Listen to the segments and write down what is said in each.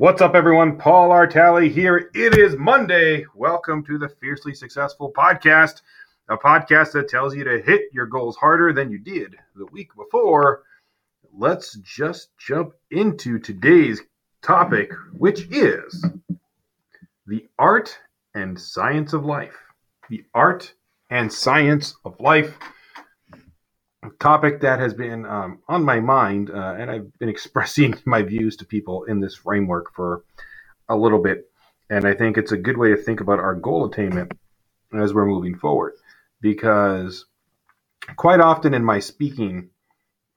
What's up, everyone? Paul Artale here. It is Monday. Welcome to the Fiercely Successful Podcast, a podcast that tells you to hit your goals harder than you did the week before. Let's just jump into today's topic, which is the art and science of life. The art and science of life topic that has been um, on my mind, uh, and I've been expressing my views to people in this framework for a little bit. And I think it's a good way to think about our goal attainment as we're moving forward, because quite often in my speaking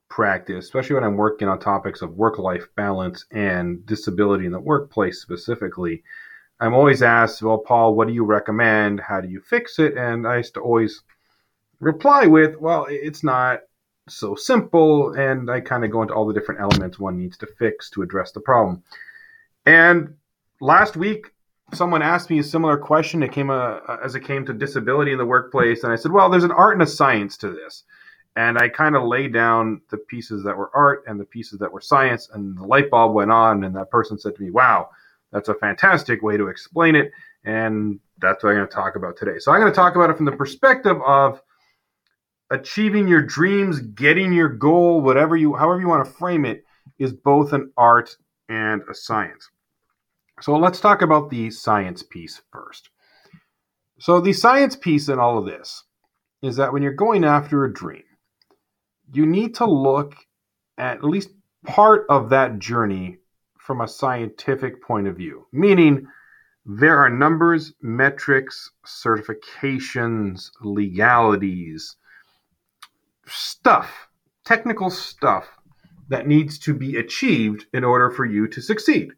practice, especially when I'm working on topics of work life balance and disability in the workplace specifically, I'm always asked, Well, Paul, what do you recommend? How do you fix it? And I used to always reply with, well, it's not so simple. And I kind of go into all the different elements one needs to fix to address the problem. And last week, someone asked me a similar question. It came uh, as it came to disability in the workplace, and I said, "Well, there's an art and a science to this." And I kind of laid down the pieces that were art and the pieces that were science, and the light bulb went on. And that person said to me, "Wow, that's a fantastic way to explain it." And that's what I'm going to talk about today. So I'm going to talk about it from the perspective of achieving your dreams, getting your goal, whatever you, however you want to frame it, is both an art and a science. So let's talk about the science piece first. So the science piece in all of this is that when you're going after a dream, you need to look at least part of that journey from a scientific point of view, meaning there are numbers, metrics, certifications, legalities, stuff, technical stuff that needs to be achieved in order for you to succeed.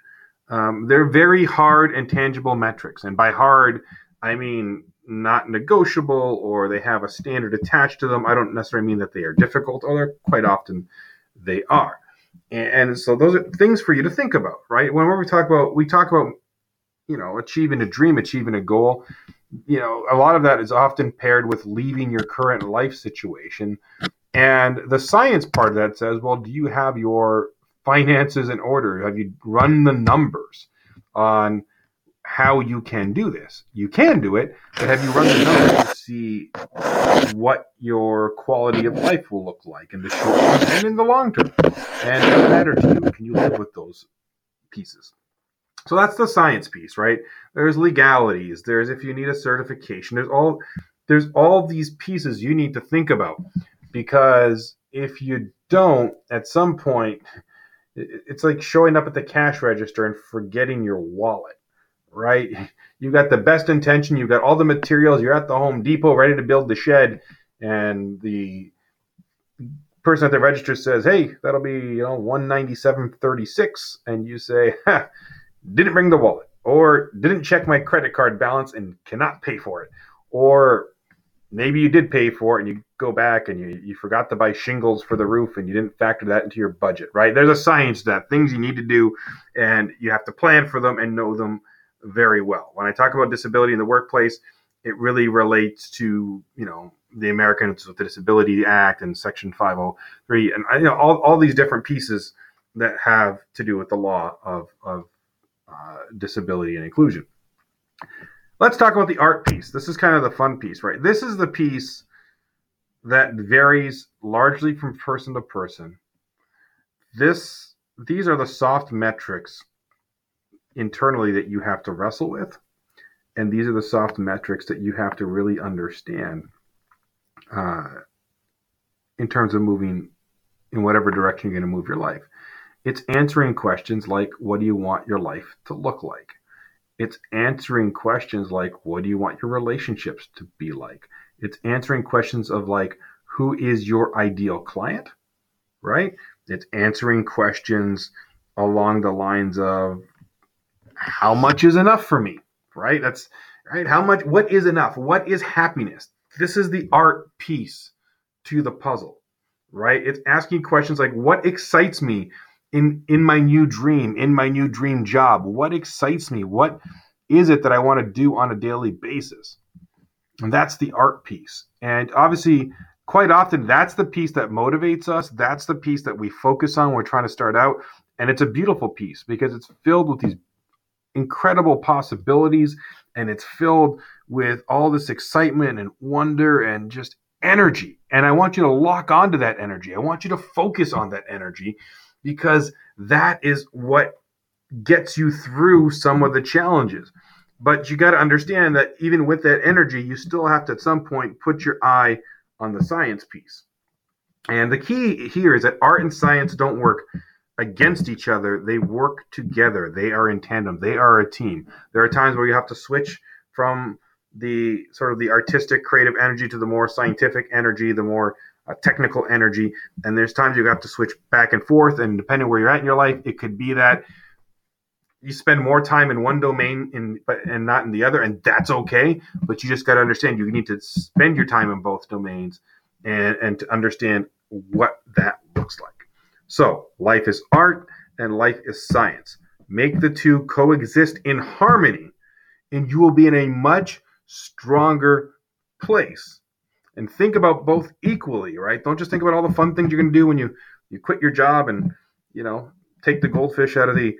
Um, they're very hard and tangible metrics. And by hard, I mean not negotiable or they have a standard attached to them. I don't necessarily mean that they are difficult, although quite often they are. And, so those are things for you to think about, right? When we talk about, we talk about, you know, achieving a dream, achieving a goal you know, a lot of that is often paired with leaving your current life situation. And the science part of that says, well, do you have your finances in order? Have you run the numbers on how you can do this? You can do it, but have you run the numbers to see what your quality of life will look like in the short run and in the long term? And does it matter to you? Can you live with those pieces? So that's the science piece, right? There's legalities. There's if you need a certification. There's all there's all these pieces you need to think about because if you don't, at some point, it's like showing up at the cash register and forgetting your wallet, right? You got the best intention. You've got all the materials. You're at the Home Depot ready to build the shed, and the person at the register says, "Hey, that'll be you know 197.36," and you say, "Ha." Didn't bring the wallet or didn't check my credit card balance and cannot pay for it or maybe you did pay for it and you go back and you, you forgot to buy shingles for the roof and you didn't factor that into your budget right? There's a science to that things you need to do and you have to plan for them and know them very well. When i talk about disability in the workplace it really relates to you know the americans with the disability act and section 503 and you know all, all these different pieces that have to do with the law of, of uh, disability and inclusion. Let's talk about the art piece. This is kind of the fun piece, right? This is the piece that varies largely from person to person. This these are the soft metrics internally that you have to wrestle with, and these are the soft metrics that you have to really understand uh, in terms of moving in whatever direction you're going to move your life. It's answering questions like, what do you want your life to look like? It's answering questions like, what do you want your relationships to be like? It's answering questions of like, who is your ideal client? Right? It's answering questions along the lines of, how much is enough for me? Right? That's right. How much, what is enough? What is happiness? This is the art piece to the puzzle, right? It's asking questions like, what excites me in in my new dream, in my new dream job? What excites me? What is it that I want to do on a daily basis? And that's the art piece. And obviously, quite often that's the piece that motivates us. That's the piece that we focus on. When we're trying to start out. And it's a beautiful piece because it's filled with these incredible possibilities and it's filled with all this excitement and wonder and just energy. And I want you to lock onto that energy. I want you to focus on that energy because that is what gets you through some of the challenges. But you got to understand that even with that energy, you still have to at some point put your eye on the science piece. And the key here is that art and science don't work against each other, they work together. They are in tandem. They are a team. There are times where you have to switch from the sort of the artistic creative energy to the more scientific energy, the more uh, technical energy. And there's times you have to switch back and forth. And depending where you're at in your life, it could be that you spend more time in one domain in, but and not in the other, and that's okay. But you just got to understand you need to spend your time in both domains and and to understand what that looks like. So, life is art and life is science. Make the two coexist in harmony, and you will be in a much stronger place. And think about both equally, right? Don't just think about all the fun things you're going to do when you you quit your job and you know take the goldfish out of the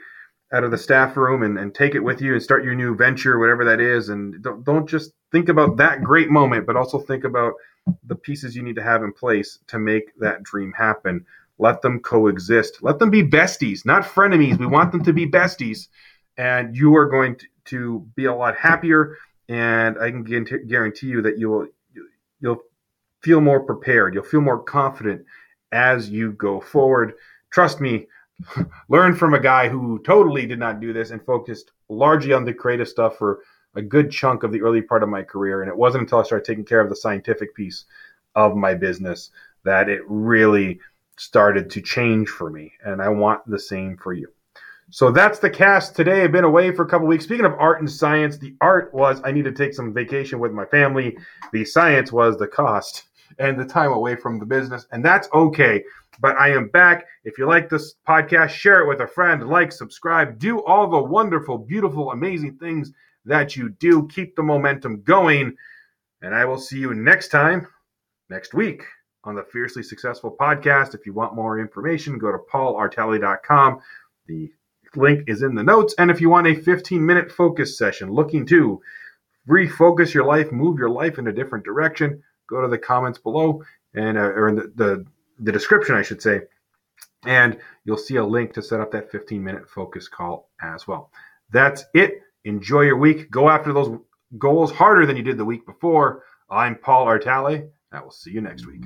out of the staff room and, and take it with you and start your new venture, whatever that is. And don't, don't just think about that great moment, but also think about the pieces you need to have in place to make that dream happen. Let them coexist. Let them be besties, not frenemies. We want them to be besties. And you are going to, to be a lot happier. And I can guarantee you that you will you'll feel more prepared. You'll feel more confident as you go forward. Trust me, learn from a guy who totally did not do this and focused largely on the creative stuff for a good chunk of the early part of my career. And it wasn't until I started taking care of the scientific piece of my business that it really started to change for me. And I want the same for you. So that's the cast today. I've been away for a couple weeks. Speaking of art and science, the art was I need to take some vacation with my family. The science was the cost and the time away from the business. And that's okay. But I am back. If you like this podcast, share it with a friend, like, subscribe, do all the wonderful, beautiful, amazing things that you do. Keep the momentum going. And I will see you next time, next week on the Fiercely Successful podcast. If you want more information, go to paulartale.com. The link is in the notes. And if you want a 15 minute focus session looking to refocus your life, move your life in a different direction, go to the comments below and uh, or in the, the, the description, I should say. And you'll see a link to set up that 15 minute focus call as well. That's it. Enjoy your week. Go after those goals harder than you did the week before. I'm Paul Artale. I will see you next week.